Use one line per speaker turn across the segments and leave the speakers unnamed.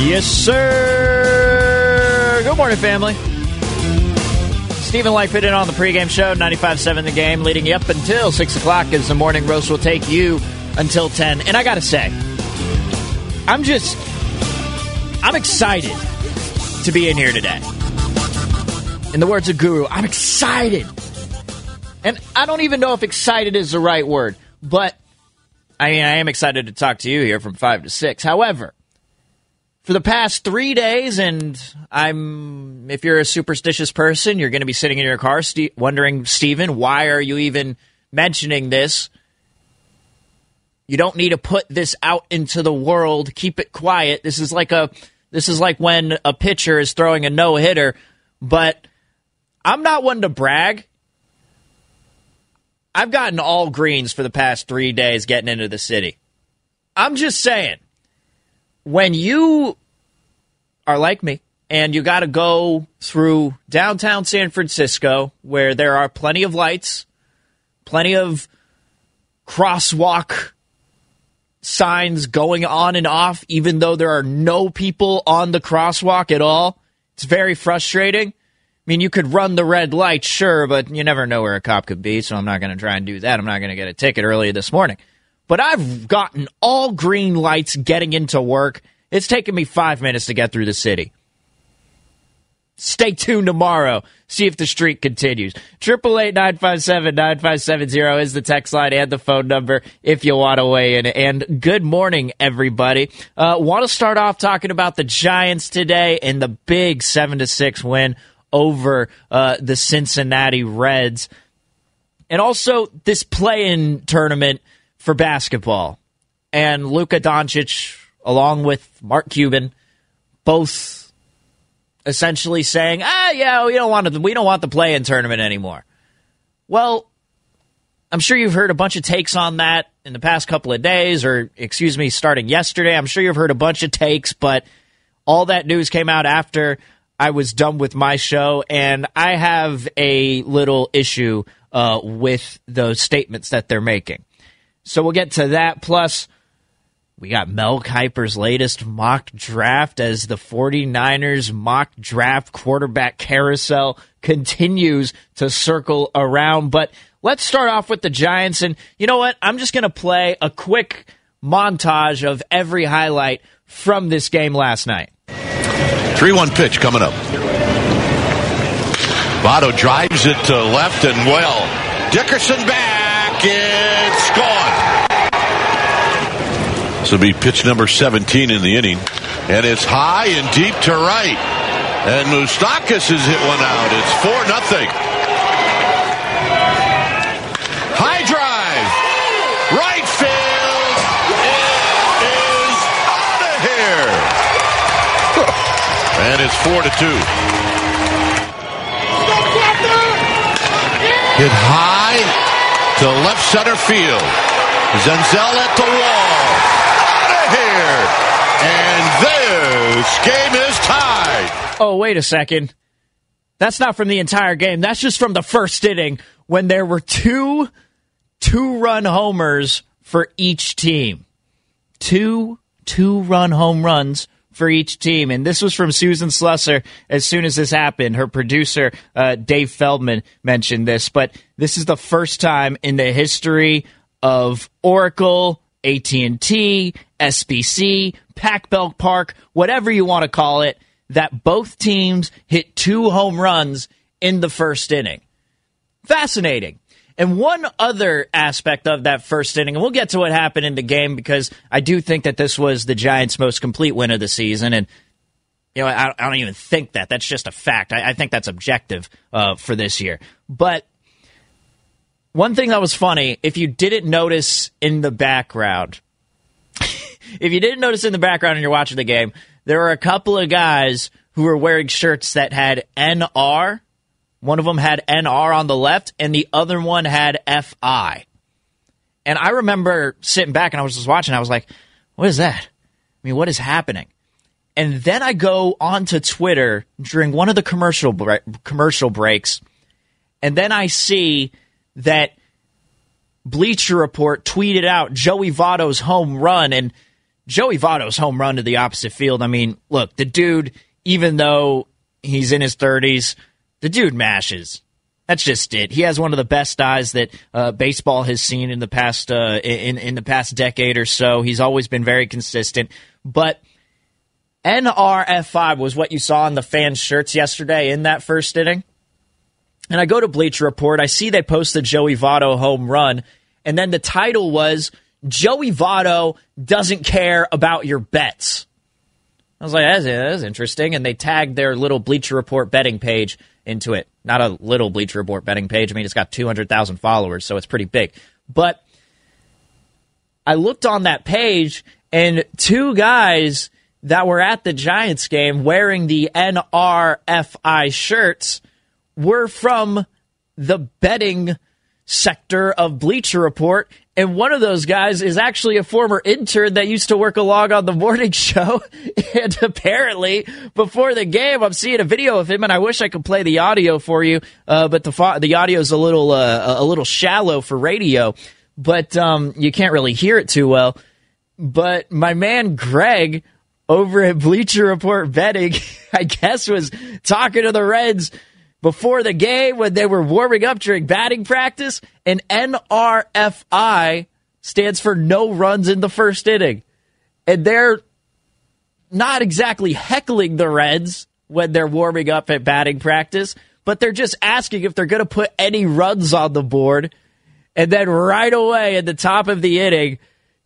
Yes, sir. Good morning, family. Steven Langford in on the pregame show, 95.7 The Game, leading you up until 6 o'clock as the morning roast will take you until 10. And I got to say, I'm just, I'm excited to be in here today. In the words of Guru, I'm excited. And I don't even know if excited is the right word, but I mean, I am excited to talk to you here from 5 to 6. However, for the past three days, and I'm, if you're a superstitious person, you're going to be sitting in your car st- wondering, Stephen, why are you even mentioning this? You don't need to put this out into the world. Keep it quiet. This is like a, this is like when a pitcher is throwing a no hitter, but I'm not one to brag. I've gotten all greens for the past three days getting into the city. I'm just saying when you are like me and you got to go through downtown San Francisco where there are plenty of lights, plenty of crosswalk signs going on and off, even though there are no people on the crosswalk at all. It's very frustrating. I mean, you could run the red light, sure, but you never know where a cop could be, so I'm not going to try and do that. I'm not going to get a ticket early this morning. But I've gotten all green lights getting into work. It's taken me five minutes to get through the city. Stay tuned tomorrow. See if the streak continues. Triple eight nine five seven nine five seven zero is the text line and the phone number if you want to weigh in. And good morning, everybody. Uh, want to start off talking about the Giants today and the big seven to six win over uh, the Cincinnati Reds, and also this play-in tournament for basketball. And Luka Doncic, along with Mark Cuban, both essentially saying, "Ah, yeah, we don't want to, we don't want the play-in tournament anymore." Well, I'm sure you've heard a bunch of takes on that in the past couple of days, or excuse me, starting yesterday. I'm sure you've heard a bunch of takes, but all that news came out after I was done with my show, and I have a little issue uh, with those statements that they're making. So we'll get to that. Plus, we got Mel Kiper's latest mock draft as the 49ers mock draft quarterback carousel continues to circle around. But let's start off with the Giants. And you know what? I'm just going to play a quick montage of every highlight from this game last night.
3 1 pitch coming up. Votto drives it to left and well. Dickerson back. This will be pitch number 17 in the inning. And it's high and deep to right. And Moustakas has hit one out. It's 4 nothing. High drive. Right field. It is out of here. And it's 4 to 2. Hit high to left center field. Senzel at the wall. Out of This game is tied.
Oh, wait a second. That's not from the entire game. That's just from the first inning when there were two two run homers for each team. Two two run home runs for each team. And this was from Susan Slusser as soon as this happened. Her producer, uh, Dave Feldman, mentioned this. But this is the first time in the history of Oracle, AT&T, SBC, Pac Bell Park, whatever you want to call it, that both teams hit two home runs in the first inning. Fascinating. And one other aspect of that first inning, and we'll get to what happened in the game because I do think that this was the Giants' most complete win of the season. And, you know, I, I don't even think that. That's just a fact. I, I think that's objective uh, for this year. But one thing that was funny, if you didn't notice in the background, if you didn't notice in the background and you're watching the game, there were a couple of guys who were wearing shirts that had NR one of them had NR on the left, and the other one had FI. And I remember sitting back and I was just watching. I was like, what is that? I mean, what is happening? And then I go onto Twitter during one of the commercial bre- commercial breaks, and then I see that Bleacher Report tweeted out Joey Votto's home run, and Joey Votto's home run to the opposite field. I mean, look, the dude, even though he's in his 30s, the dude mashes. That's just it. He has one of the best eyes that uh, baseball has seen in the past uh, in in the past decade or so. He's always been very consistent. But NRFI was what you saw on the fans' shirts yesterday in that first inning. And I go to Bleacher Report. I see they posted Joey Votto home run, and then the title was Joey Votto doesn't care about your bets. I was like, that's, that's interesting. And they tagged their little Bleacher Report betting page into it. Not a little Bleacher Report betting page. I mean, it's got 200,000 followers, so it's pretty big. But I looked on that page, and two guys that were at the Giants game wearing the NRFI shirts were from the betting sector of Bleacher Report, and one of those guys is actually a former intern that used to work along on the morning show. and apparently, before the game, I'm seeing a video of him, and I wish I could play the audio for you, uh, but the the audio is a little uh, a little shallow for radio, but um, you can't really hear it too well. But my man Greg over at Bleacher Report betting, I guess, was talking to the Reds before the game when they were warming up during batting practice. And NRFI stands for no runs in the first inning. And they're not exactly heckling the Reds when they're warming up at batting practice, but they're just asking if they're going to put any runs on the board. And then right away at the top of the inning,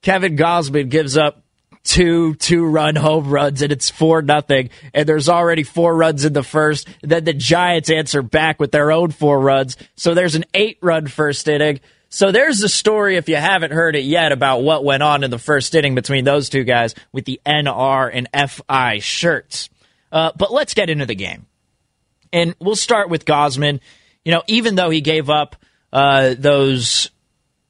Kevin Gausman gives up two two run home runs and it's four nothing. And there's already four runs in the first. Then the giants answer back with their own four runs. So there's an eight run first inning. So there's the story if you haven't heard it yet about what went on in the first inning between those two guys with the nr and fi shirts. Uh, but let's get into the game. And we'll start with gausman. You know, even though he gave up uh, those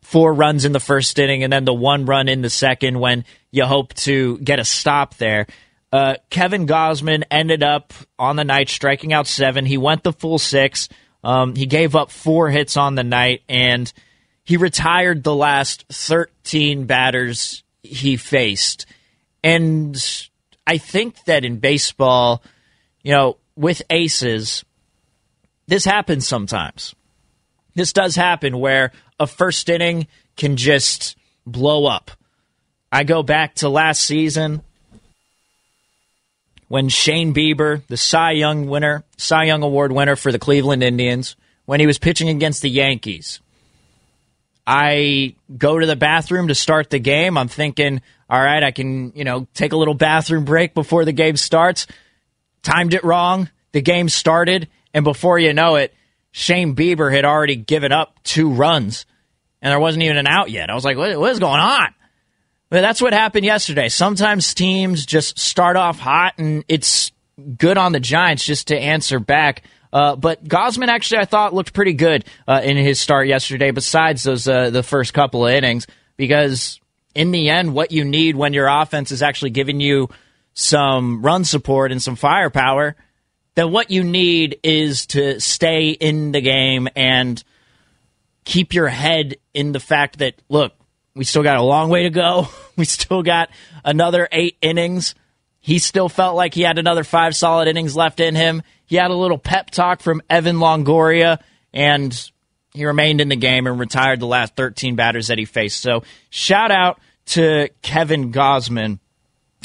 four runs in the first inning and then the one run in the second when you hope to get a stop there. Uh, Kevin Gausman ended up on the night striking out seven. He went the full six. Um, he gave up four hits on the night, and he retired the last 13 batters he faced. And I think that in baseball, you know, with aces, this happens sometimes. This does happen where a first inning can just blow up. I go back to last season when Shane Bieber, the Cy Young winner, Cy Young Award winner for the Cleveland Indians, when he was pitching against the Yankees. I go to the bathroom to start the game. I'm thinking, all right, I can, you know, take a little bathroom break before the game starts. Timed it wrong. The game started, and before you know it, Shane Bieber had already given up two runs, and there wasn't even an out yet. I was like, what, what is going on? But that's what happened yesterday. Sometimes teams just start off hot, and it's good on the Giants just to answer back. Uh, but Gausman actually, I thought looked pretty good uh, in his start yesterday. Besides those, uh, the first couple of innings, because in the end, what you need when your offense is actually giving you some run support and some firepower, then what you need is to stay in the game and keep your head in the fact that, look, we still got a long way to go. We still got another eight innings. He still felt like he had another five solid innings left in him. He had a little pep talk from Evan Longoria, and he remained in the game and retired the last 13 batters that he faced. So, shout out to Kevin Gausman.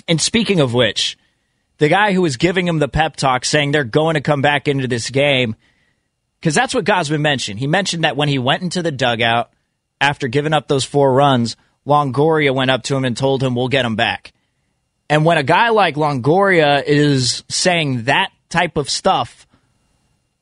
And speaking of which, the guy who was giving him the pep talk saying they're going to come back into this game, because that's what Gausman mentioned. He mentioned that when he went into the dugout after giving up those four runs, Longoria went up to him and told him, We'll get him back. And when a guy like Longoria is saying that type of stuff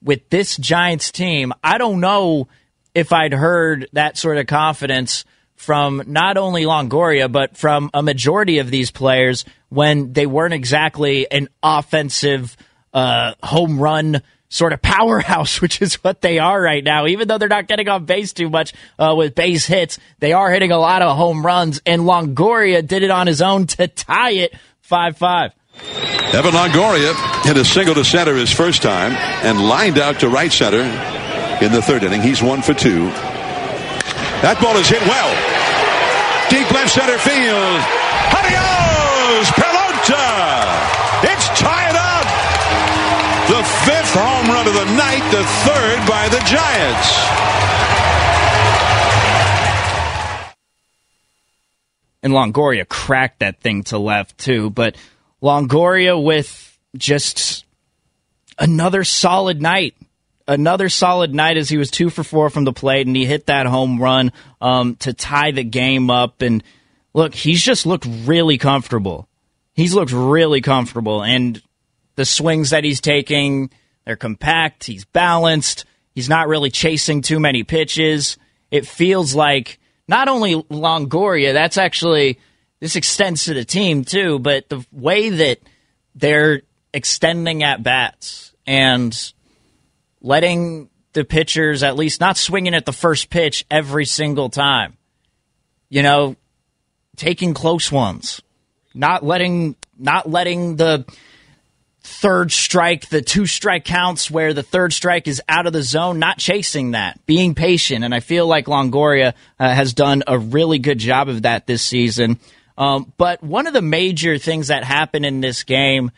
with this Giants team, I don't know if I'd heard that sort of confidence from not only Longoria, but from a majority of these players when they weren't exactly an offensive uh, home run sort of powerhouse, which is what they are right now. Even though they're not getting on base too much uh, with base hits, they are hitting a lot of home runs. And Longoria did it on his own to tie it 5 5.
Evan Longoria hit a single to center his first time and lined out to right center in the third inning. He's one for two. That ball is hit well. Deep left center field. Adios, Pelota! It's tied up. The fifth home run of the night, the third by the Giants.
And Longoria cracked that thing to left too, but Longoria with just another solid night. Another solid night as he was two for four from the plate, and he hit that home run um, to tie the game up. And look, he's just looked really comfortable. He's looked really comfortable, and the swings that he's taking, they're compact. He's balanced. He's not really chasing too many pitches. It feels like not only Longoria, that's actually this extends to the team too, but the way that they're extending at bats and letting the pitchers at least not swinging at the first pitch every single time. You know, taking close ones, not letting not letting the third strike, the two strike counts where the third strike is out of the zone, not chasing that, being patient. And I feel like Longoria uh, has done a really good job of that this season. Um, but one of the major things that happened in this game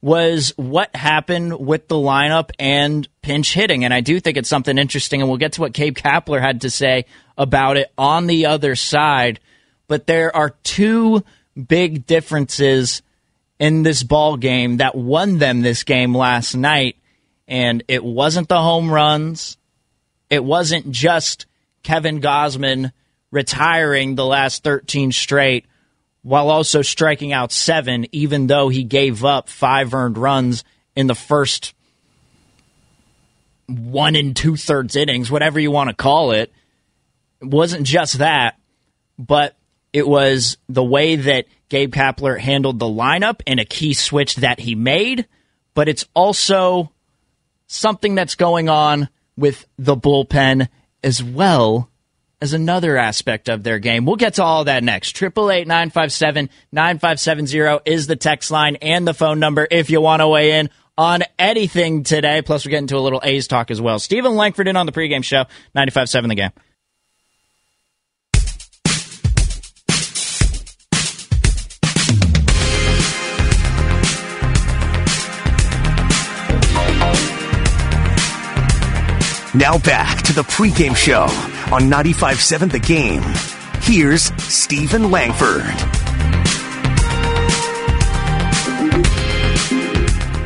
was what happened with the lineup and pinch hitting. And I do think it's something interesting, and we'll get to what Gabe Kapler had to say about it on the other side. But there are two big differences in this ball game that won them this game last night. And it wasn't the home runs. It wasn't just Kevin Gausman retiring the last 13 straight while also striking out seven, even though he gave up five earned runs in the first one and two thirds innings, whatever you want to call it. It wasn't just that, but it was the way that Gabe Kapler handled the lineup and a key switch that he made, but it's also something that's going on with the bullpen as well as another aspect of their game. We'll get to all that next. Triple eight nine five seven nine five seven zero is the text line and the phone number if you want to weigh in on anything today. Plus, we're getting to a little A's talk as well. Steven Langford in on the pregame show, 95.7 the game.
Now back to the pregame show on 95.7 The Game. Here's Steven Langford.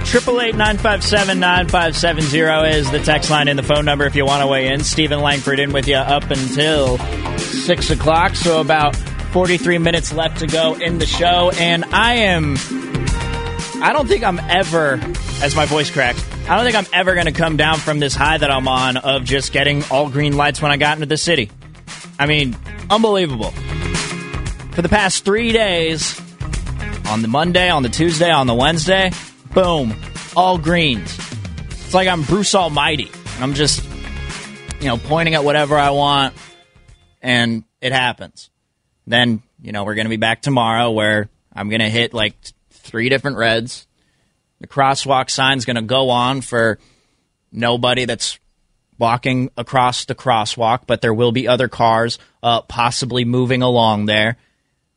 Triple eight nine five seven nine five seven zero is the text line and the phone number if you want to weigh in. Steven Langford in with you up until six o'clock, so about forty three minutes left to go in the show, and I am. I don't think I'm ever, as my voice cracks, I don't think I'm ever going to come down from this high that I'm on of just getting all green lights when I got into the city. I mean, unbelievable. For the past three days, on the Monday, on the Tuesday, on the Wednesday, boom, all greens. It's like I'm Bruce Almighty. I'm just, you know, pointing at whatever I want, and it happens. Then, you know, we're going to be back tomorrow where I'm going to hit like three different reds. The crosswalk sign's going to go on for nobody that's walking across the crosswalk, but there will be other cars uh, possibly moving along there.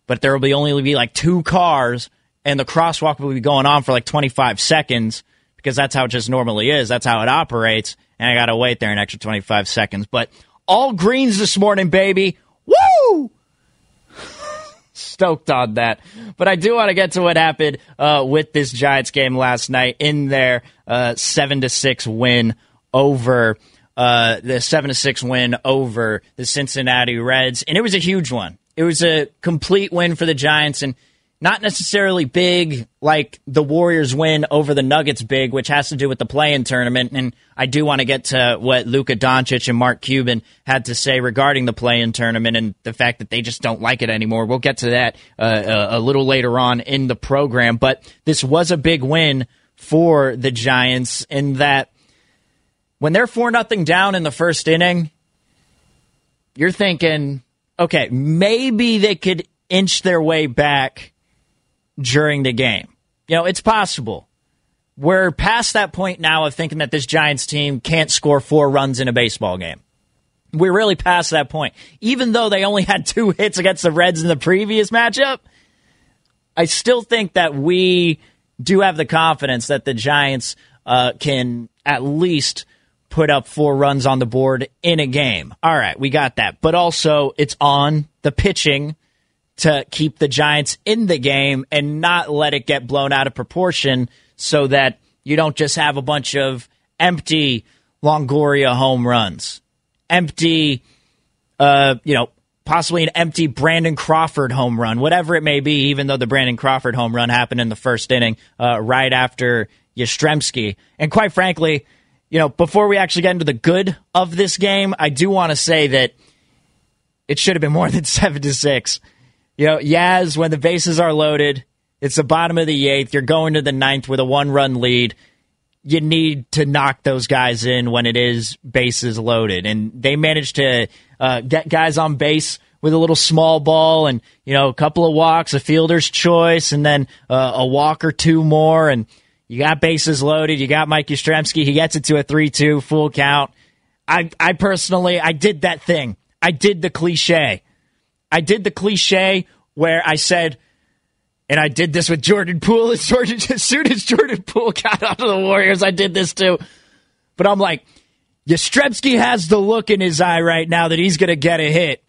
But there will be only be like two cars, and the crosswalk will be going on for like 25 seconds because that's how it just normally is. That's how it operates. And I got to wait there an extra 25 seconds. But all greens this morning, baby. Woo! Stoked on that. But I do want to get to what happened uh, with this Giants game last night in their uh, 7 to 6 win over uh, the 7 to 6 win over the Cincinnati Reds. And it was a huge one. It was a complete win for the Giants. And not necessarily big like the Warriors win over the Nuggets big, which has to do with the play-in tournament. And I do want to get to what Luka Doncic and Mark Cuban had to say regarding the play-in tournament and the fact that they just don't like it anymore. We'll get to that uh, a little later on in the program. But this was a big win for the Giants in that when they're four nothing down in the first inning, you're thinking, okay, maybe they could inch their way back during the game. You know, it's possible. We're past that point now of thinking that this Giants team can't score four runs in a baseball game. We're really past that point. Even though they only had two hits against the Reds in the previous matchup, I still think that we do have the confidence that the Giants uh, can at least put up four runs on the board in a game. All right, we got that. But also, it's on the pitching to keep the Giants in the game and not let it get blown out of proportion so that you don't just have a bunch of empty Longoria home runs, empty, uh, you know, possibly an empty Brandon Crawford home run, whatever it may be, even though the Brandon Crawford home run happened in the first inning uh, right after Yastrzemski. And quite frankly, you know, before we actually get into the good of this game, I do want to say that it should have been more than seven to six. You know, Yaz, when the bases are loaded, it's the bottom of the eighth. You're going to the ninth with a one run lead. You need to knock those guys in when it is bases loaded. And they managed to uh, get guys on base with a little small ball and, you know, a couple of walks, a fielder's choice, and then uh, a walk or two more. And you got bases loaded. You got Mike Yastrzemski. He gets it to a 3 2 full count. I, I personally, I did that thing. I did the cliche. I did the cliche where I said, and I did this with Jordan Poole. As, Jordan, as soon as Jordan Poole got onto the Warriors, I did this too. But I'm like, Yastrzemski has the look in his eye right now that he's going to get a hit.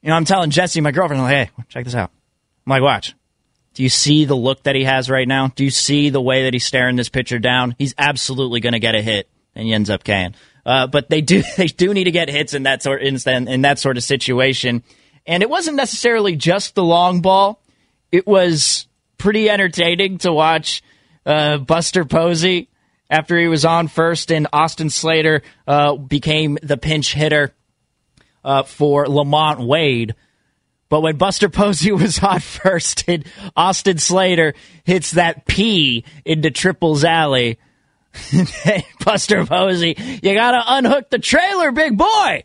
You know, I'm telling Jesse, my girlfriend, I'm like, hey, check this out. I'm like, watch. Do you see the look that he has right now? Do you see the way that he's staring this pitcher down? He's absolutely going to get a hit, and he ends up K'ing. Uh, but they do they do need to get hits in that sort in, in that sort of situation. And it wasn't necessarily just the long ball. It was pretty entertaining to watch uh, Buster Posey after he was on first, and Austin Slater uh, became the pinch hitter uh, for LaMonte Wade. But when Buster Posey was on first and Austin Slater hits that P into Triples Alley, Buster Posey, you got to unhook the trailer, big boy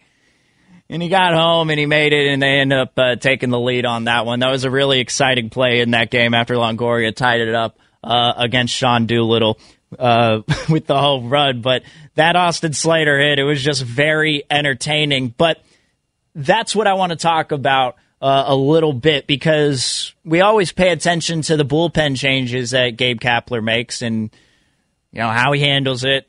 and he got home and he made it, and they ended up uh, taking the lead on that one. That was a really exciting play in that game after Longoria tied it up uh, against Sean Doolittle uh, with the whole run. But that Austin Slater hit, it was just very entertaining. But that's what I want to talk about. Uh, a little bit because we always pay attention to the bullpen changes that Gabe Kapler makes and you know how he handles it,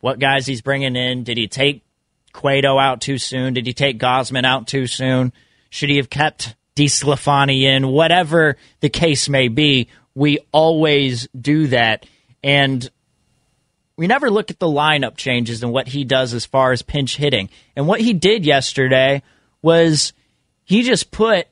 what guys he's bringing in. Did he take Cueto out too soon? Did he take Gausman out too soon? Should he have kept DeSclafani in? Whatever the case may be, we always do that. And we never look at the lineup changes and what he does as far as pinch hitting. And what he did yesterday was he just put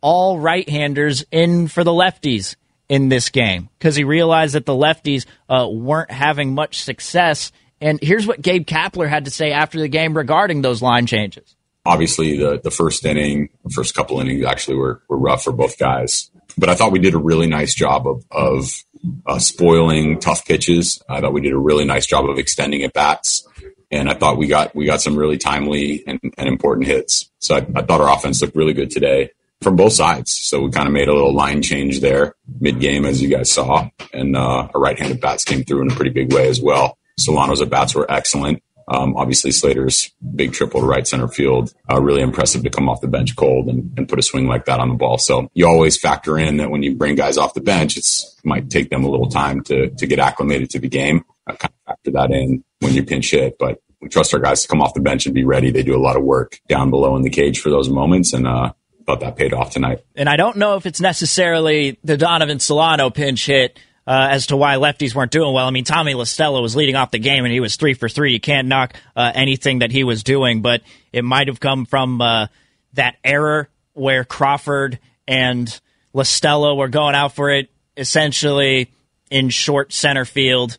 all right handers in for the lefties in this game because he realized that the lefties uh, weren't having much success and here's what Gabe Kapler had to say after the game regarding those line changes.
Obviously, the, the first inning, the first couple innings actually were, were rough for both guys. But I thought we did a really nice job of, of uh, spoiling tough pitches. I thought we did a really nice job of extending at bats. And I thought we got we got some really timely and, and important hits. So I, I thought our offense looked really good today. from both sides. So we kind of made a little line change there mid game, as you guys saw, and uh, our right-handed bats came through in a pretty big way as well. Solano's at bats were excellent. Um, obviously, Slater's big triple to right center field, uh, really impressive to come off the bench cold and, and put a swing like that on the ball. So you always factor in that when you bring guys off the bench, it's it might take them a little time to to get acclimated to the game. I kind of factor that in when you pinch hit, but we trust our guys to come off the bench and be ready. They do a lot of work down below in the cage for those moments, and uh, thought that paid off tonight.
And I don't know if it's necessarily the Donovan Solano pinch hit uh, as to why lefties weren't doing well. I mean, Tommy La Stella was leading off the game and he was three for three. You can't knock uh, anything that he was doing, but it might have come from uh, that error where Crawford and La Stella were going out for it essentially in short center field.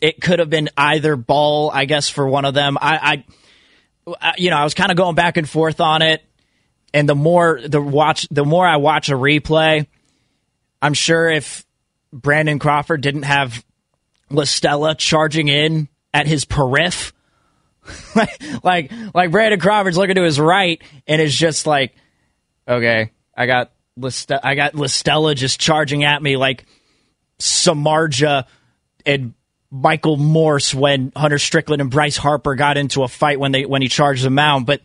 It could have been either ball, I guess, for one of them. I, I you know, I was kind of going back and forth on it, and the more the watch, the more I watch a replay, I'm sure if Brandon Crawford didn't have La Stella charging in at his periph. like, like, like Brandon Crawford's looking to his right and is just like, okay, I got Liste- I got La Stella just charging at me like Samardzija and Michael Morse when Hunter Strickland and Bryce Harper got into a fight when they when he charged the mound. But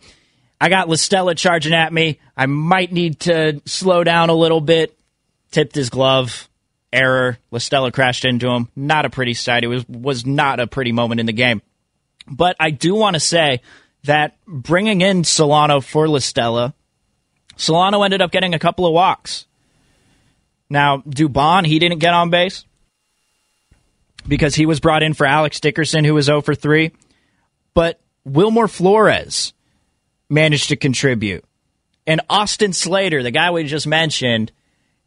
I got La Stella charging at me. I might need to slow down a little bit. Tipped his glove error. La Stella crashed into him. Not a pretty sight. It was was not a pretty moment in the game. But I do want to say that bringing in Solano for La Stella, Solano ended up getting a couple of walks. Now, Dubon, he didn't get on base because he was brought in for Alex Dickerson, who was 0 for 3. But Wilmer Flores managed to contribute. And Austin Slater, the guy we just mentioned,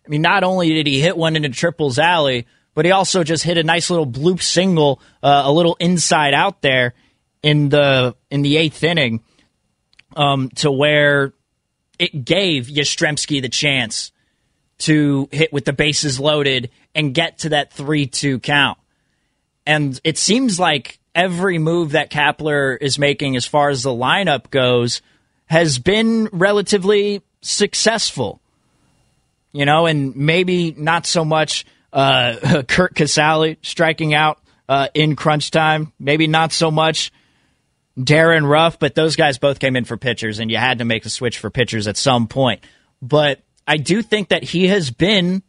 I mean, not only did he hit one into Triple's alley, but he also just hit a nice little bloop single, uh, a little inside out there in the in the eighth inning, um, to where it gave Yastrzemski the chance to hit with the bases loaded and get to that three two count. And it seems like every move that Kapler is making as far as the lineup goes has been relatively successful you know, and maybe not so much uh, Curt Casali striking out uh, in crunch time. Maybe not so much Darin Ruf, but those guys both came in for pitchers, and you had to make a switch for pitchers at some point. But I do think that he has been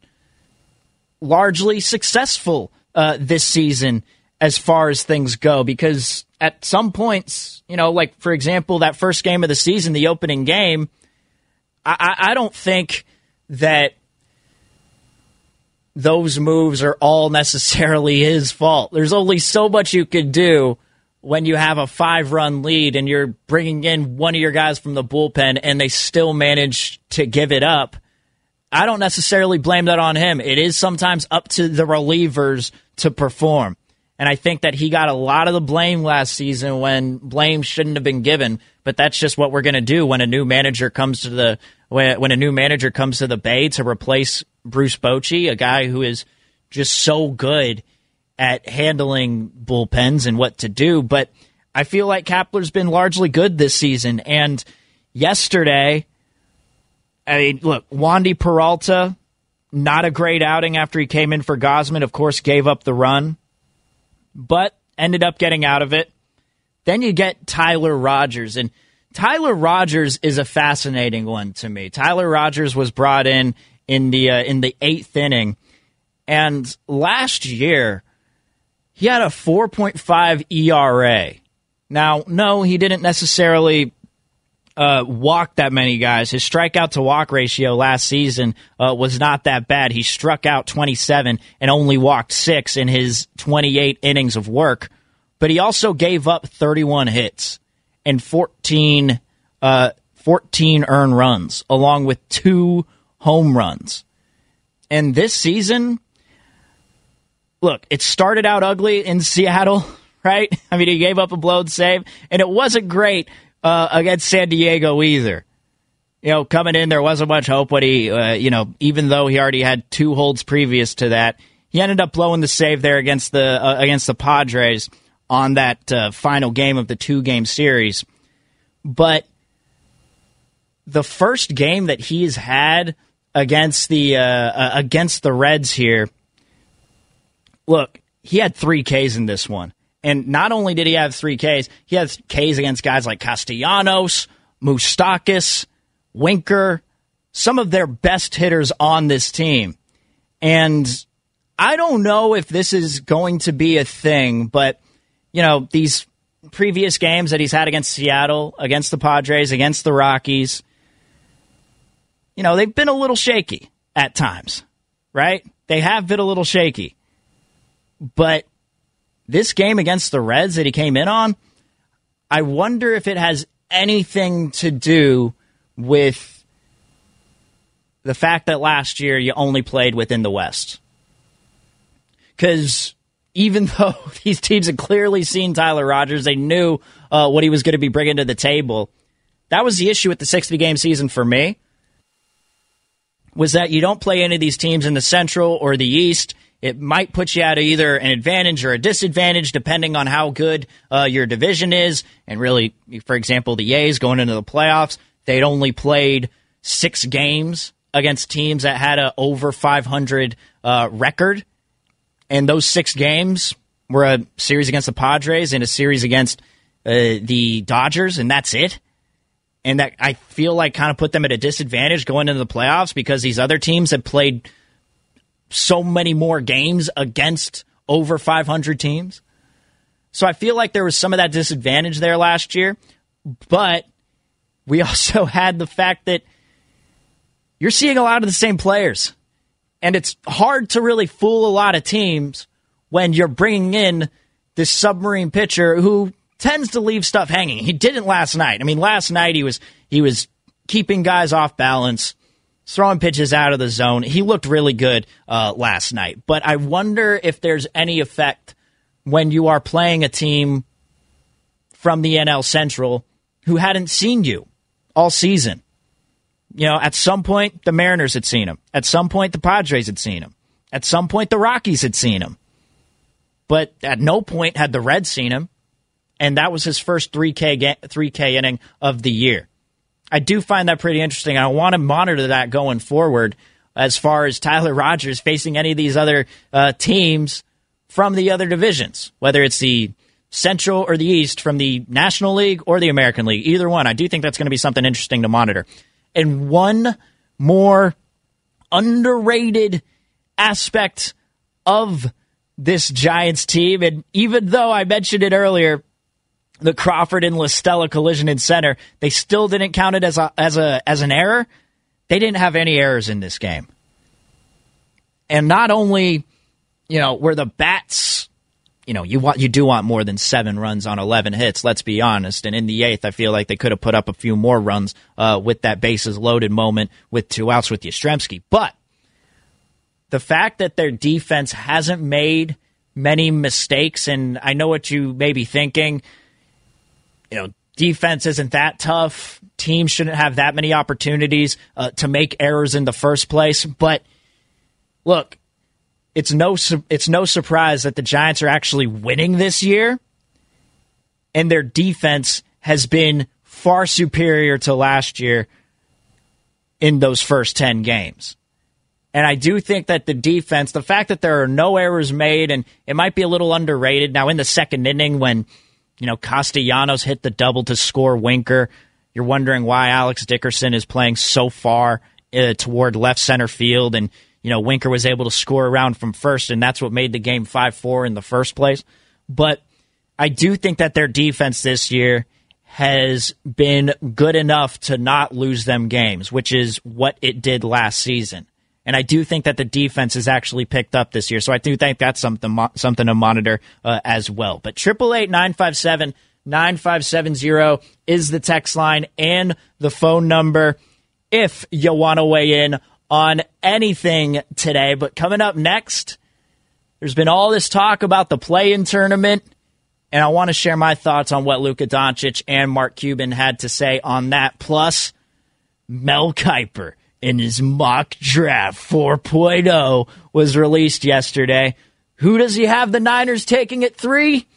largely successful uh, this season as far as things go because at some points, you know, like for example, that first game of the season, the opening game, I, I, I don't think that those moves are all necessarily his fault. There's only so much you can do when you have a five run lead and you're bringing in one of your guys from the bullpen and they still manage to give it up. I don't necessarily blame that on him. It is sometimes up to the relievers to perform. And I think that he got a lot of the blame last season when blame shouldn't have been given. But that's just what we're going to do when a new manager comes to the when, when a new manager comes to the Bay to replace Bruce Bochy, a guy who is just so good at handling bullpens and what to do. But I feel like Kapler's been largely good this season. And yesterday, I mean, look, Wandy Peralta, not a great outing after he came in for Gausman. Of course, gave up the run, but ended up getting out of it. Then you get Tyler Rogers. And Tyler Rogers is a fascinating one to me. Tyler Rogers was brought in in the uh, in the eighth inning, and last year he had a 4.5 ERA. Now, no, he didn't necessarily uh, walk that many guys. His strikeout to walk ratio last season uh, was not that bad. He struck out 27 and only walked six in his 28 innings of work, but he also gave up 31 hits and 14, uh, 14 earned runs, along with two home runs. And this season, look, it started out ugly in Seattle, right? I mean, he gave up a blown save, and it wasn't great uh, against San Diego either. You know, coming in, there wasn't much hope when he, uh, you know, even though he already had two holds previous to that, he ended up blowing the save there against the uh, against the Padres on that uh, final game of the two game series. But the first game that he's had against the uh, uh, against the Reds here. Look, he had three Ks in this one, and not only did he have three Ks, he had Ks against guys like Castellanos, Moustakas, Winker, some of their best hitters on this team, and I don't know if this is going to be a thing, but you know these previous games that he's had against Seattle, against the Padres, against the Rockies you know, they've been a little shaky at times, right? They have been a little shaky. But this game against the Reds that he came in on, I wonder if it has anything to do with the fact that last year you only played within the West. Because even though these teams had clearly seen Tyler Rogers, they knew uh, what he was going to be bringing to the table. That was the issue with the 60 game season for me was that you don't play any of these teams in the Central or the East. It might put you at either an advantage or a disadvantage depending on how good uh, your division is. And really, for example, the A's going into the playoffs, they'd only played six games against teams that had a over 500 uh, record. And those six games were a series against the Padres and a series against uh, the Dodgers, and that's it and that I feel like kind of put them at a disadvantage going into the playoffs because these other teams have played so many more games against over 500 teams. So I feel like there was some of that disadvantage there last year, but we also had the fact that you're seeing a lot of the same players. And it's hard to really fool a lot of teams when you're bringing in this submarine pitcher who tends to leave stuff hanging. He didn't last night. I mean, last night he was he was keeping guys off balance, throwing pitches out of the zone. He looked really good uh, last night. But I wonder if there's any effect when you are playing a team from the NL Central who hadn't seen you all season. You know, at some point the Mariners had seen him. At some point the Padres had seen him. At some point the Rockies had seen him. But at no point had the Reds seen him and that was his first 3K 3K inning of the year. I do find that pretty interesting. I want to monitor that going forward as far as Tyler Rogers facing any of these other uh, teams from the other divisions, whether it's the Central or the East from the National League or the American League, either one. I do think that's going to be something interesting to monitor. And one more underrated aspect of this Giants team, and even though I mentioned it earlier, the Crawford and La Stella collision in center, they still didn't count it as a as a as an error. They didn't have any errors in this game. And not only, you know, were the bats, you know, you want you do want more than seven runs on eleven hits. Let's be honest. And in the eighth, I feel like they could have put up a few more runs uh, with that bases loaded moment with two outs with Yastrzemski. But the fact that their defense hasn't made many mistakes, and I know what you may be thinking you know, defense isn't that tough. Teams shouldn't have that many opportunities uh, to make errors in the first place. But look, it's no it's no surprise that the Giants are actually winning this year, and their defense has been far superior to last year in those first ten games. And I do think that the defense, the fact that there are no errors made, and it might be a little underrated. Now, in the second inning, when you know, Castellanos hit the double to score Winker. You're wondering why Alex Dickerson is playing so far uh, toward left center field, and you know Winker was able to score around from first, and that's what made the game five four in the first place. But I do think that their defense this year has been good enough to not lose them games, which is what it did last season. And I do think that the defense has actually picked up this year. So I do think that's something something to monitor uh, as well. But 888 957 9570 is the text line and the phone number if you want to weigh in on anything today. But coming up next, there's been all this talk about the play-in tournament, and I want to share my thoughts on what Luka Doncic and Mark Cuban had to say on that. Plus, Mel Kiper in his mock draft 4.0 was released yesterday. Who does he have the Niners taking at three?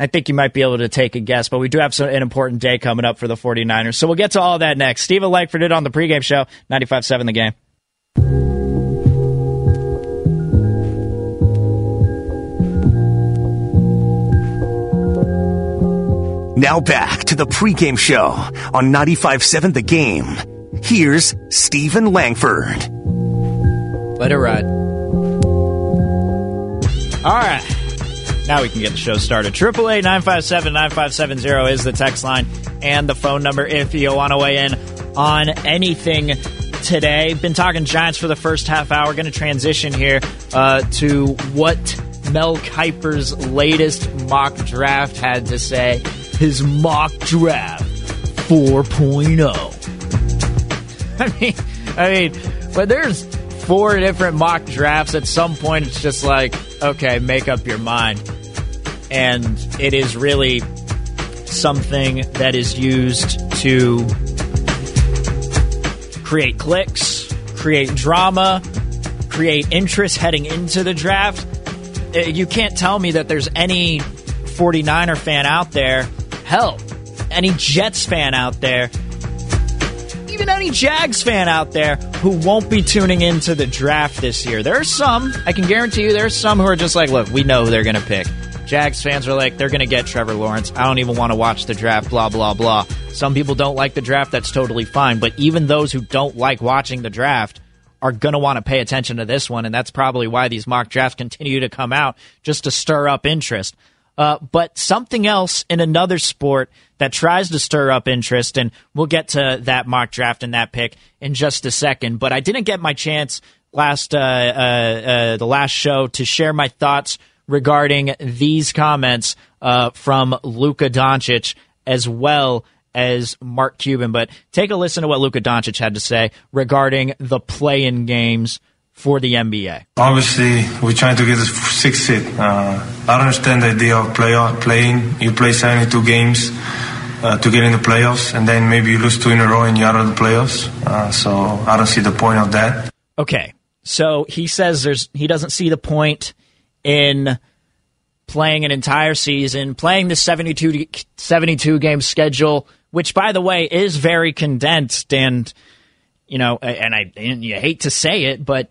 I think you might be able to take a guess, but we do have some, an important day coming up for the 49ers. So we'll get to all that next. Steven Langford did on the pregame show, 95.7 the game.
Now back to the pregame show on 95.7 The Game. Here's Steven Langford.
Let it ride. All right. Now we can get the show started. 888 957 9570 is the text line and the phone number if you want to weigh in on anything today. Been talking Giants for the first half hour. Going to transition here uh, to what Mel Kiper's latest mock draft had to say. His mock draft 4.0. I mean, I mean, but there's four different mock drafts. At some point, it's just like, okay, make up your mind. And it is really something that is used to create clicks, create drama, create interest heading into the draft. Uh, You can't tell me that there's any 49er fan out there, hell, any Jets fan out there, even any Jags fan out there who won't be tuning into the draft this year. There are some, I can guarantee you, there are some who are just like, look, we know who they're going to pick. Jags fans are like, they're going to get Trevor Lawrence. I don't even want to watch the draft, blah, blah, blah. Some people don't like the draft. That's totally fine. But even those who don't like watching the draft are going to want to pay attention to this one. And that's probably why these mock drafts continue to come out just to stir up interest. Uh, but something else in another sport that tries to stir up interest, and we'll get to that mock draft and that pick in just a second. But I didn't get my chance last uh, uh, uh, the last show to share my thoughts regarding these comments uh, from Luka Doncic as well as Mark Cuban. But take a listen to what Luka Doncic had to say regarding the play-in games for the NBA.
Obviously, we're trying to get the sixth seed. Uh, I don't understand the idea of play play-in. You play 72 games uh, to get in the playoffs, and then maybe you lose two in a row and you're out of the playoffs. Uh, so I don't see the point of that.
Okay, so he says there's he doesn't see the point in playing an entire season, playing the 72, 72 game schedule, which by the way is very condensed and you know, and I and you hate to say it, but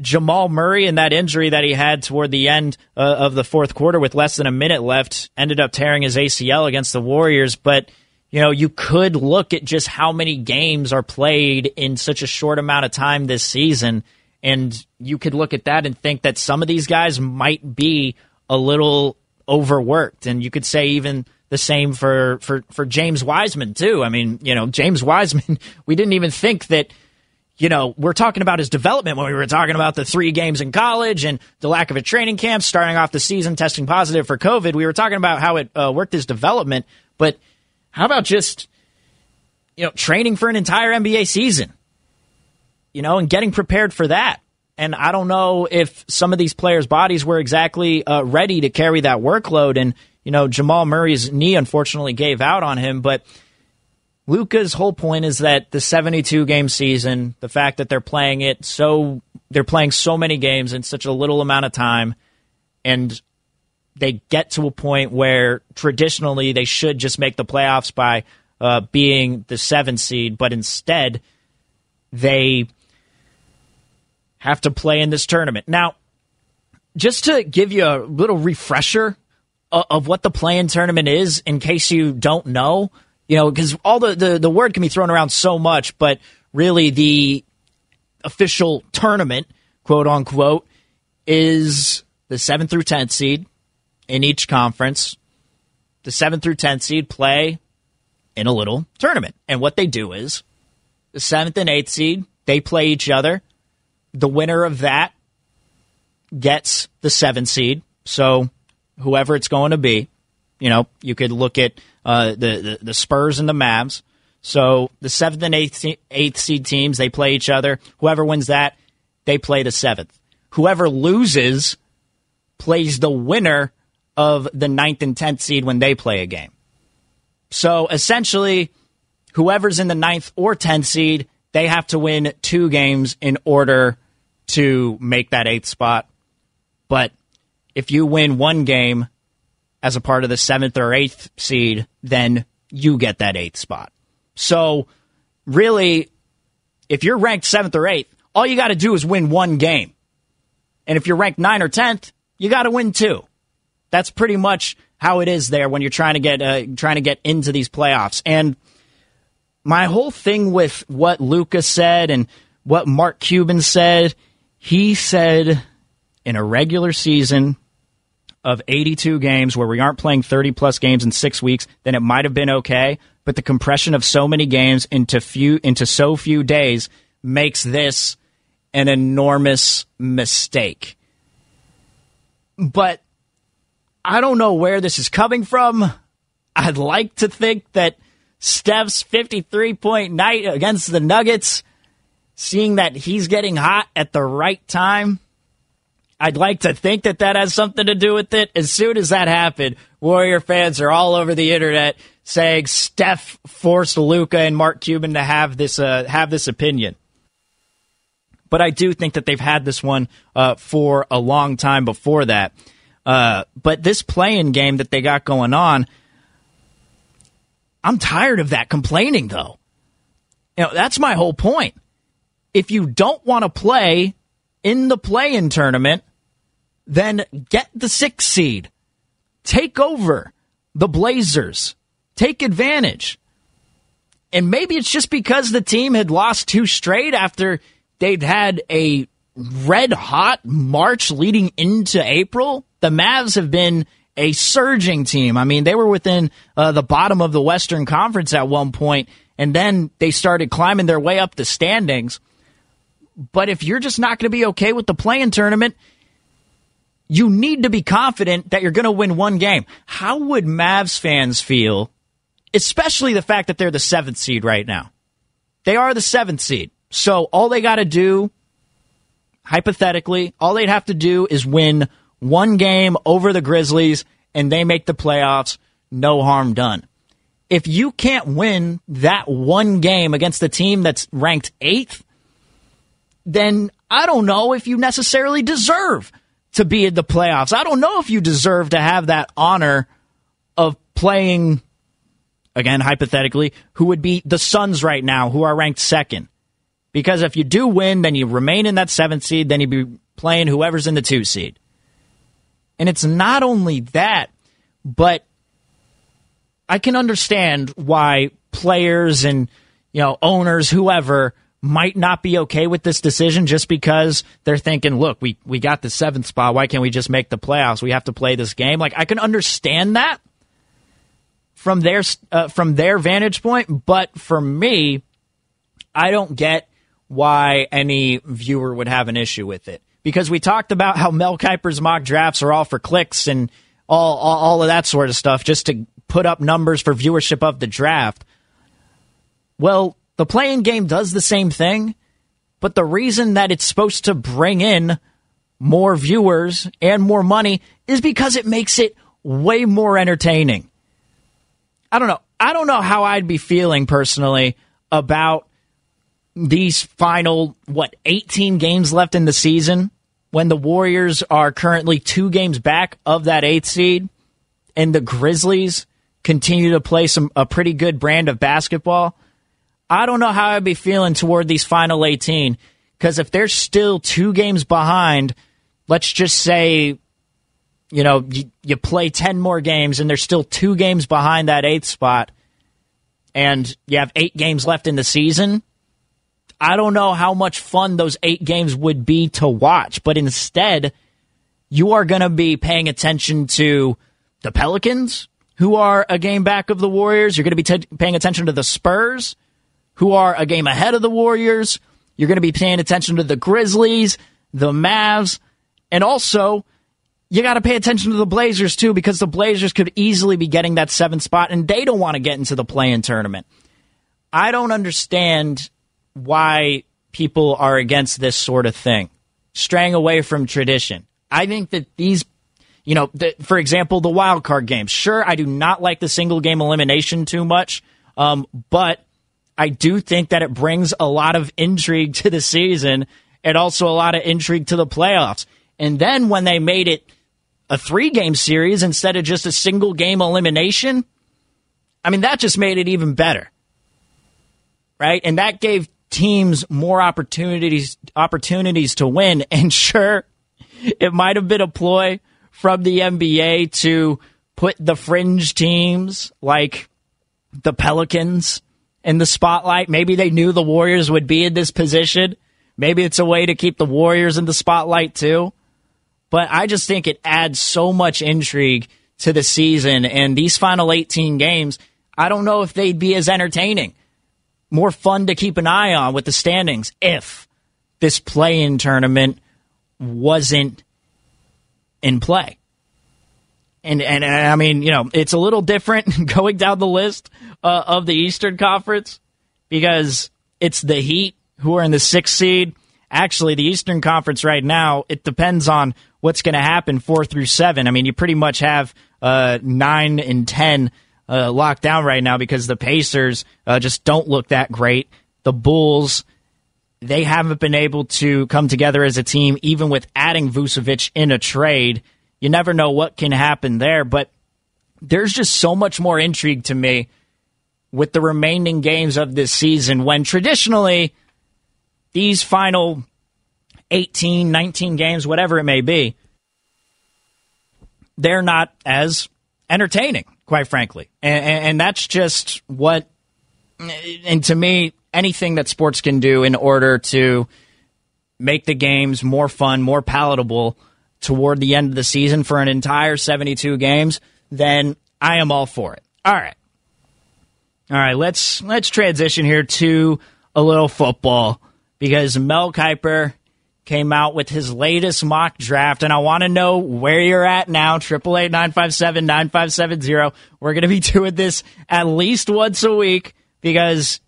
Jamal Murray and that injury that he had toward the end uh, of the fourth quarter with less than a minute left ended up tearing his ACL against the Warriors. But, you know, you could look at just how many games are played in such a short amount of time this season. And you could look at that and think that some of these guys might be a little overworked. And you could say even the same for, for, for James Wiseman, too. I mean, you know, James Wiseman, we didn't even think that you know, we're talking about his development when we were talking about the three games in college and the lack of a training camp, starting off the season testing positive for COVID. We were talking about how it uh, worked his development, but how about just, you know, training for an entire NBA season, you know, and getting prepared for that? And I don't know if some of these players' bodies were exactly uh, ready to carry that workload. And, you know, Jamal Murray's knee unfortunately gave out on him, but Luka's whole point is that the 72 game season, the fact that they're playing it so they're playing so many games in such a little amount of time and they get to a point where traditionally they should just make the playoffs by uh, being the seventh seed, but instead they have to play in this tournament. Now, just to give you a little refresher of, what the play-in tournament is, in case you don't know, you know, because all the, the, the word can be thrown around so much, but really the official tournament, quote unquote, is the 7th through 10th seed in each conference. The 7th through 10th seed play in a little tournament. And what they do is the 7th and 8th seed, they play each other. The winner of that gets the 7th seed. So whoever it's going to be, you know, you could look at uh, the, the, the Spurs and the Mavs. So the seventh and eighth eighth seed teams they play each other. Whoever wins that, they play the seventh. Whoever loses plays the winner of the ninth and tenth seed when they play a game. So essentially, whoever's in the ninth or tenth seed, they have to win two games in order to make that eighth spot. But if you win one game as a part of the seventh or eighth seed, then you get that eighth spot. So, really, if you're ranked seventh or eighth, all you got to do is win one game. And if you're ranked nine or tenth, you got to win two. That's pretty much how it is there when you're trying to get uh, trying to get into these playoffs. And my whole thing with what Lucas said and what Mark Cuban said, he said in a regular season of 82 games where we aren't playing 30 plus games in 6 weeks, then it might have been okay, but the compression of so many games into few into so few days makes this an enormous mistake. But I don't know where this is coming from. I'd like to think that Steph's 53 point night against the Nuggets, seeing that he's getting hot at the right time, I'd like to think that that has something to do with it. As soon as that happened, Warrior fans are all over the internet saying Steph forced Luka and Mark Cuban to have this uh, have this opinion. But I do think that they've had this one uh, for a long time before that. Uh, but this play-in game that they got going on, I'm tired of that complaining though. You know, that's my whole point. If you don't want to play in the play-in tournament, then get the sixth seed. Take over the Blazers. Take advantage. And maybe it's just because the team had lost two straight after they'd had a red hot March leading into April. The Mavs have been a surging team. I mean, they were within uh, the bottom of the Western Conference at one point, and then they started climbing their way up the standings. But if you're just not going to be okay with the play-in tournament, you need to be confident that you're going to win one game. How would Mavs fans feel, especially the fact that they're the seventh seed right now? They are the seventh seed. So all they got to do, hypothetically, all they'd have to do is win one game over the Grizzlies and they make the playoffs. No harm done. If you can't win that one game against the team that's ranked eighth, then I don't know if you necessarily deserve to be in the playoffs. I don't know if you deserve to have that honor of playing, again, hypothetically, who would be the Suns right now, who are ranked second. Because if you do win, then you remain in that seventh seed, then you'd be playing whoever's in the two seed. And it's not only that, but I can understand why players and, you know, owners, whoever, might not be okay with this decision just because they're thinking, look, we, we got the seventh spot. Why can't we just make the playoffs? We have to play this game. Like, I can understand that from their, uh, from their vantage point. But for me, I don't get why any viewer would have an issue with it. Because we talked about how Mel Kiper's mock drafts are all for clicks and all, all, all of that sort of stuff just to put up numbers for viewership of the draft. Well, the play-in game does the same thing, but the reason that it's supposed to bring in more viewers and more money is because it makes it way more entertaining. I don't know. I don't know how I'd be feeling personally about these final, what, 18 games left in the season when the Warriors are currently two games back of that eighth seed and the Grizzlies continue to play some a pretty good brand of basketball. I don't know how I'd be feeling toward these final 18 because if they're still two games behind, let's just say, you know, you, you, play 10 more games and they're still two games behind that eighth spot and you have eight games left in the season. I don't know how much fun those eight games would be to watch, but instead, you are going to be paying attention to the Pelicans, who are a game back of the Warriors. You're going to be t- paying attention to the Spurs who are a game ahead of the Warriors. You're going to be paying attention to the Grizzlies, the Mavs, and also you got to pay attention to the Blazers too because the Blazers could easily be getting that seventh spot and they don't want to get into the play-in tournament. I don't understand why people are against this sort of thing, straying away from tradition. I think that these, you know, the, for example, the wild card games. Sure, I do not like the single game elimination too much, um, but I do think that it brings a lot of intrigue to the season and also a lot of intrigue to the playoffs. And then when they made it a three game series instead of just a single game elimination, I mean, that just made it even better. Right? And that gave teams more opportunities opportunities to win. And sure, it might have been a ploy from the NBA to put the fringe teams like the Pelicans in the spotlight. Maybe they knew the Warriors would be in this position. Maybe it's a way to keep the Warriors in the spotlight too. But I just think it adds so much intrigue to the season and these final 18 games. I don't know if they'd be as entertaining, more fun to keep an eye on with the standings if this play in tournament wasn't in play. And, and, and I mean, you know, it's a little different going down the list uh, of the Eastern Conference because it's the Heat who are in the sixth seed. Actually, the Eastern Conference right now, it depends on what's going to happen four through seven. I mean, you pretty much have uh, nine and ten uh, locked down right now because the Pacers uh, just don't look that great. The Bulls, they haven't been able to come together as a team, even with adding Vucevic in a trade. You never know what can happen there, but there's just so much more intrigue to me with the remaining games of this season when traditionally these final 18, 19 games, whatever it may be, they're not as entertaining, quite frankly. And, and, that's just what, and to me, anything that sports can do in order to make the games more fun, more palatable toward the end of the season for an entire 72 games, then I am all for it. All right. All right, let's let's transition here to a little football because Mel Kiper came out with his latest mock draft, and I want to know where you're at now. Triple eight nine five seven nine five seven zero. We're going to be doing this at least once a week because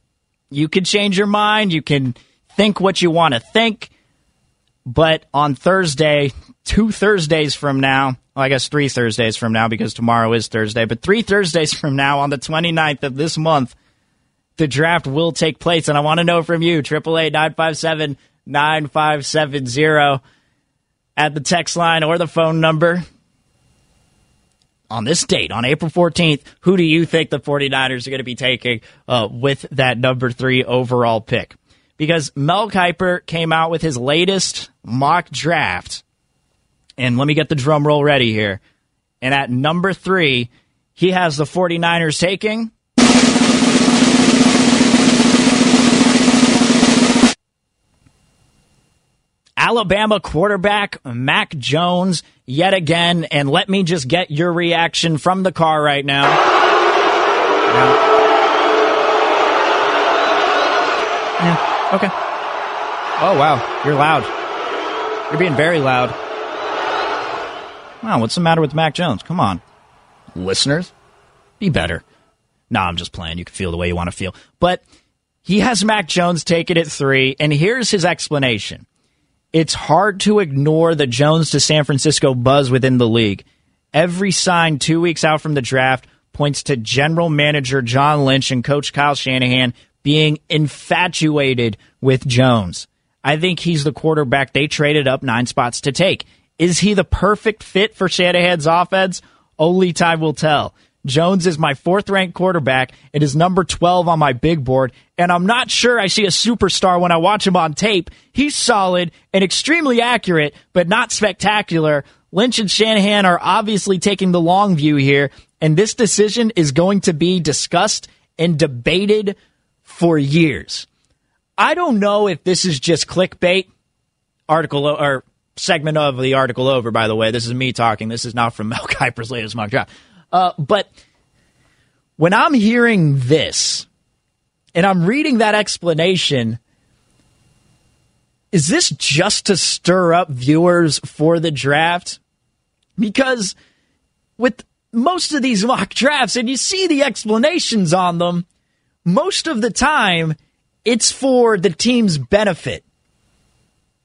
you can change your mind. You can think what you want to think. But on Thursday, two Thursdays from now, well, I guess three Thursdays from now because tomorrow is Thursday, but three Thursdays from now on the 29th of this month, the draft will take place. And I want to know from you, 888 957 9570 at the text line or the phone number. On this date, on April 14th, who do you think the 49ers are going to be taking uh, with that number three overall pick? Because Mel Kiper came out with his latest mock draft. And let me get the drum roll ready here. And at number three, he has the 49ers taking Alabama quarterback Mac Jones yet again. And let me just get your reaction from the car right now. Yeah. yeah. Okay. Oh, wow. You're loud. You're being very loud. Wow, what's the matter with Mac Jones? Come on. Listeners, be better. No, I'm just playing. You can feel the way you want to feel. But he has Mac Jones take it at three, and here's his explanation it's hard to ignore the Jones to San Francisco buzz within the league. Every sign two weeks out from the draft points to general manager John Lynch and coach Kyle Shanahan being infatuated with Jones. I think he's the quarterback they traded up nine spots to take. Is he the perfect fit for Shanahan's offense? Only time will tell. Jones is my fourth ranked quarterback. It is number 12 on my big board. And I'm not sure I see a superstar when I watch him on tape. He's solid and extremely accurate, but not spectacular. Lynch and Shanahan are obviously taking the long view here. And this decision is going to be discussed and debated for years. I don't know if this is just clickbait article or segment of the article over, by the way. This is me talking. This is not from Mel Kiper's latest mock draft. Uh, but when I'm hearing this and I'm reading that explanation, is this just to stir up viewers for the draft? Because with most of these mock drafts, and you see the explanations on them, most of the time it's for the team's benefit.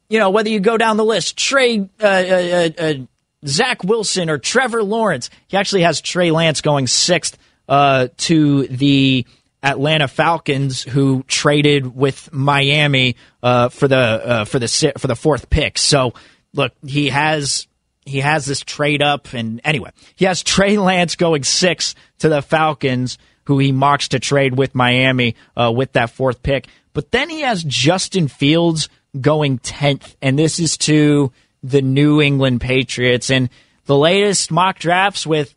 You know, whether you go down the list, Trey, uh, uh, uh, Zach Wilson or Trevor Lawrence. He actually has Trey Lance going sixth uh, to the Atlanta Falcons, who traded with Miami uh, for the uh, for the for the fourth pick. So look, he has he has this trade up. And anyway, he has Trey Lance going six to the Falcons, who he mocks to trade with Miami uh, with that fourth pick. But then he has Justin Fields going 10th, and this is to the New England Patriots. And the latest mock drafts with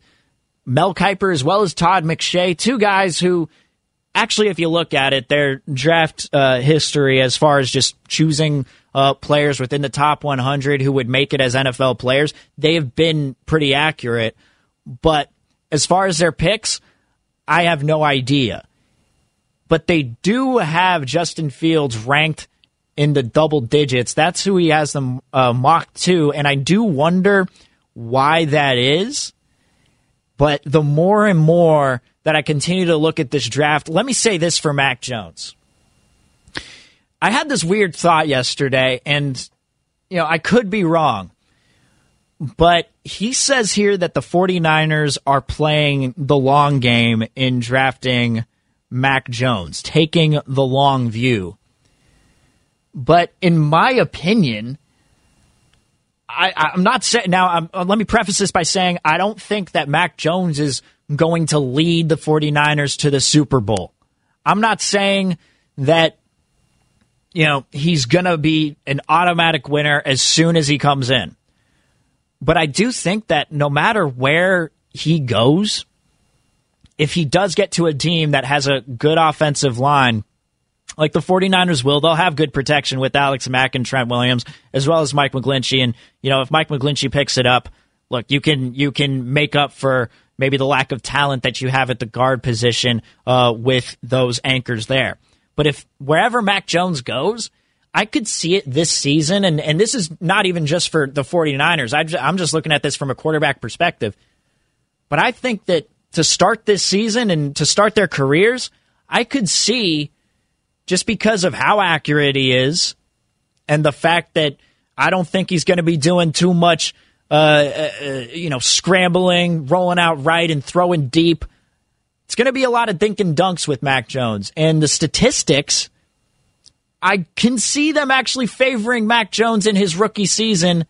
Mel Kiper as well as Todd McShay, two guys who actually, if you look at it, their draft uh, history as far as just choosing uh, players within the top 100 who would make it as NFL players, they have been pretty accurate. But as far as their picks, I have no idea. But they do have Justin Fields ranked in the double digits. That's who he has them uh, mocked to. And I do wonder why that is. But the more and more that I continue to look at this draft, let me say this for Mac Jones. I had this weird thought yesterday, and you know, I could be wrong. But he says here that the 49ers are playing the long game in drafting Mac Jones, taking the long view. But in my opinion, I, am not saying now. I'm, uh, let me preface this by saying I don't think that Mac Jones is going to lead the 49ers to the Super Bowl. I'm not saying that you know, he's going to be an automatic winner as soon as he comes in. But I do think that no matter where he goes, if he does get to a team that has a good offensive line, like the 49ers will, they'll have good protection with Alex Mack and Trent Williams, as well as Mike McGlinchey. And, you know, if Mike McGlinchey picks it up, look, you can, you can make up for maybe the lack of talent that you have at the guard position uh, with those anchors there. But if wherever Mac Jones goes, I could see it this season. And, and this is not even just for the 49ers. I'm just looking at this from a quarterback perspective. But I think that to start this season and to start their careers, I could see just because of how accurate he is and the fact that I don't think he's going to be doing too much, uh, uh, uh, you know, scrambling, rolling out right and throwing deep. It's going to be a lot of dink and dunks with Mac Jones. And the statistics, I can see them actually favoring Mac Jones in his rookie season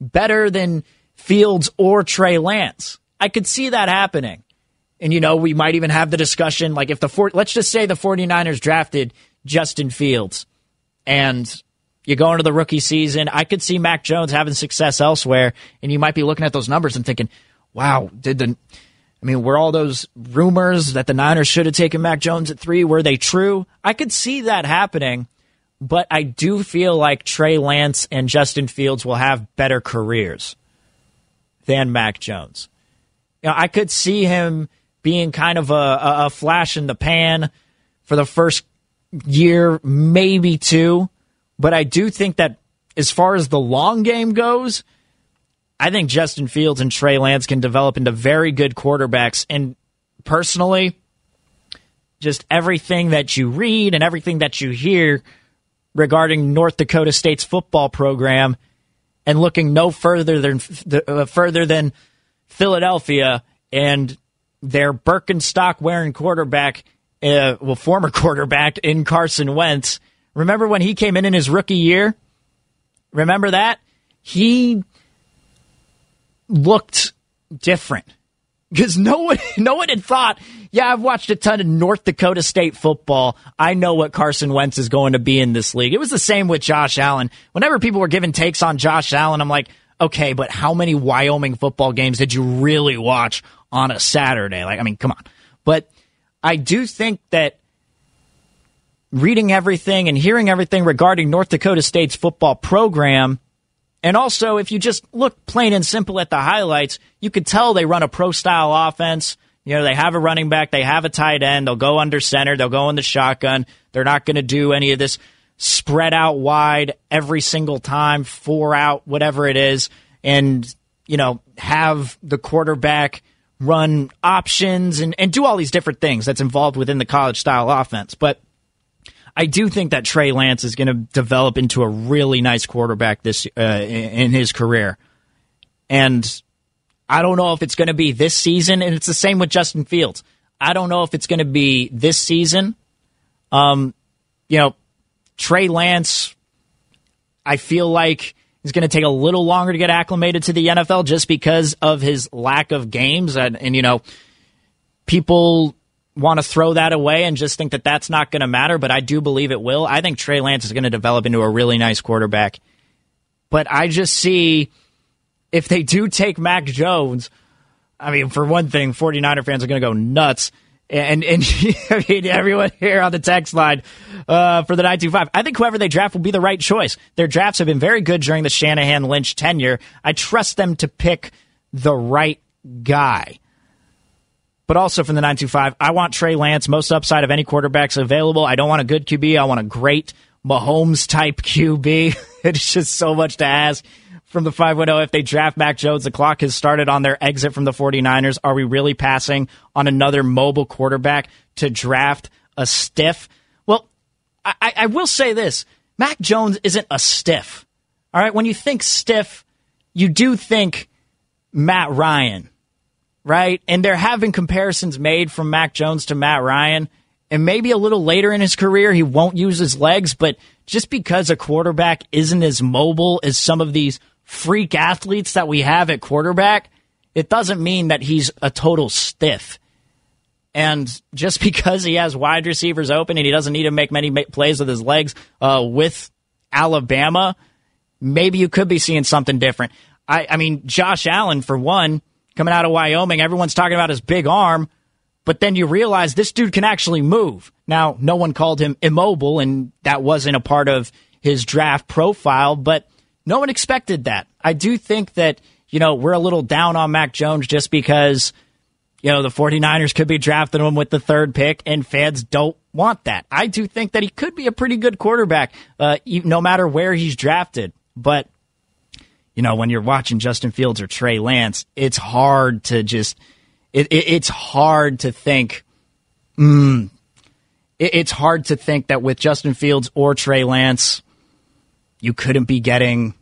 better than Fields or Trey Lance. I could see that happening. And, you know, we might even have the discussion like if the, four, let's just say the 49ers drafted Justin Fields and you go into the rookie season, I could see Mac Jones having success elsewhere. And you might be looking at those numbers and thinking, wow, did the, I mean, were all those rumors that the Niners should have taken Mac Jones at three, were they true? I could see that happening, but I do feel like Trey Lance and Justin Fields will have better careers than Mac Jones. You know, I could see him being kind of a, a flash in the pan for the first year, maybe two, but I do think that as far as the long game goes, I think Justin Fields and Trey Lance can develop into very good quarterbacks. And personally, just everything that you read and everything that you hear regarding North Dakota State's football program, and looking no further than uh, further than Philadelphia and their Birkenstock wearing quarterback, uh, well, former quarterback in Carson Wentz. Remember when he came in in his rookie year? Remember that he looked different because no one, no one had thought. Yeah, I've watched a ton of North Dakota State football. I know what Carson Wentz is going to be in this league. It was the same with Josh Allen. Whenever people were giving takes on Josh Allen, I'm like, okay, but how many Wyoming football games did you really watch on a Saturday? Like, I mean, come on. But I do think that reading everything and hearing everything regarding North Dakota State's football program and also, if you just look plain and simple at the highlights, you could tell they run a pro style offense. You know, they have a running back, they have a tight end, they'll go under center, they'll go in the shotgun. They're not going to do any of this spread out wide every single time, four out, whatever it is, and, you know, have the quarterback run options and, and do all these different things that's involved within the college style offense. But I do think that Trey Lance is going to develop into a really nice quarterback this uh, in his career, and I don't know if it's going to be this season. And it's the same with Justin Fields. I don't know if it's going to be this season. Um, you know, Trey Lance. I feel like He's going to take a little longer to get acclimated to the NFL just because of his lack of games. And, and you know, people want to throw that away and just think that that's not going to matter, but I do believe it will. I think Trey Lance is going to develop into a really nice quarterback. But I just see if they do take Mac Jones, I mean, for one thing, 49er fans are going to go nuts. And, and I mean, everyone here on the text line uh, for the 925, I think whoever they draft will be the right choice. Their drafts have been very good during the Shanahan Lynch tenure. I trust them to pick the right guy but also from the 925, I want Trey Lance, most upside of any quarterbacks available. I don't want a good QB. I want a great Mahomes type QB. it's just so much to ask from the 510. If they draft Mac Jones, the clock has started on their exit from the 49ers. Are we really passing on another mobile quarterback to draft a stiff? Well, I, I will say this Mac Jones isn't a stiff. All right. When you think stiff, you do think Matt Ryan right? And they're having comparisons made from Mac Jones to Matt Ryan. And maybe a little later in his career, he won't use his legs, but just because a quarterback isn't as mobile as some of these freak athletes that we have at quarterback, it doesn't mean that he's a total stiff. And just because he has wide receivers open and he doesn't need to make many plays with his legs uh, with Alabama, maybe you could be seeing something different. I, I mean, Josh Allen, for one, coming out of Wyoming. Everyone's talking about his big arm, but then you realize this dude can actually move. Now, no one called him immobile, and that wasn't a part of his draft profile, but no one expected that. I do think that, you know, we're a little down on Mac Jones just because, you know, the 49ers could be drafting him with the third pick, and fans don't want that. I do think that he could be a pretty good quarterback, uh, no matter where he's drafted. But you know, when you're watching Justin Fields or Trey Lance, it's hard to just, it, it, it's hard to think, mm, it, it's hard to think that with Justin Fields or Trey Lance, you couldn't be getting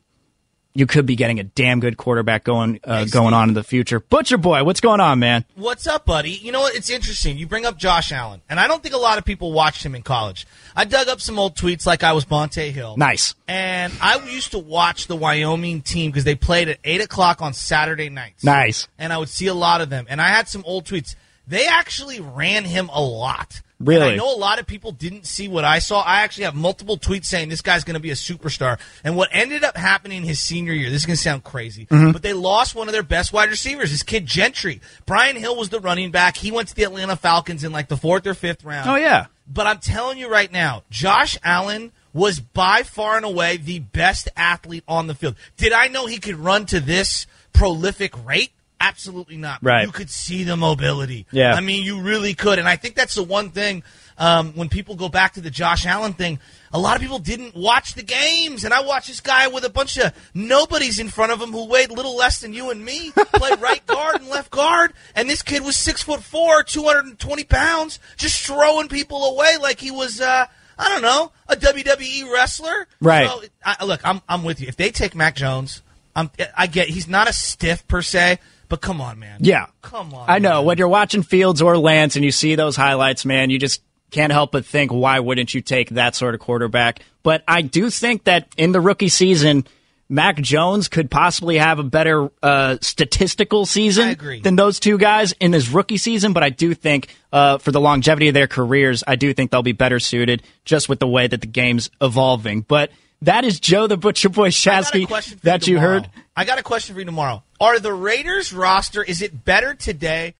you could be getting a damn good quarterback going uh, hey, going on in the future. Butcher boy, what's going on, man?
What's up, buddy? You know what? It's interesting. You bring up Josh Allen, and I don't think a lot of people watched him in college. I dug up some old tweets like I was Monte Hill.
Nice.
And I used to watch the Wyoming team because they played at eight o'clock on Saturday nights.
Nice.
And I would see a lot of them, and I had some old tweets. They actually ran him a lot.
Really?
And I know a lot of people didn't see what I saw. I actually have multiple tweets saying this guy's going to be a superstar. And what ended up happening in his senior year, this is going to sound crazy, mm-hmm. but they lost one of their best wide receivers, his kid Gentry. Brian Hill was the running back. He went to the Atlanta Falcons in like the fourth or fifth round.
Oh, yeah.
But I'm telling you right now, Josh Allen was by far and away the best athlete on the field. Did I know he could run to this prolific rate? Absolutely not.
Right.
You could see the mobility.
Yeah.
I mean, you really could. And I think that's the one thing um, when people go back to the Josh Allen thing. A lot of people didn't watch the games, and I watched this guy with a bunch of nobodies in front of him who weighed little less than you and me play right guard and left guard, and this kid was six foot four, two hundred and twenty pounds, just throwing people away like he was. Uh, I don't know, a WWE wrestler.
Right.
So, I, look, I'm I'm with you. If they take Mac Jones, I'm, I get he's not a stiff per se, but come on, man.
Yeah.
Come on.
I know.
Man.
When you're watching Fields or Lance and you see those highlights, man, you just can't help but think, why wouldn't you take that sort of quarterback? But I do think that in the rookie season, Mac Jones could possibly have a better uh, statistical season than those two guys in his rookie season. But I do think uh, for the longevity of their careers, I do think they'll be better suited just with the way that the game's evolving. But that is Joe the Butcher Boy Shasky that you,
you
heard.
I got a question for you tomorrow. Are the Raiders roster is it better today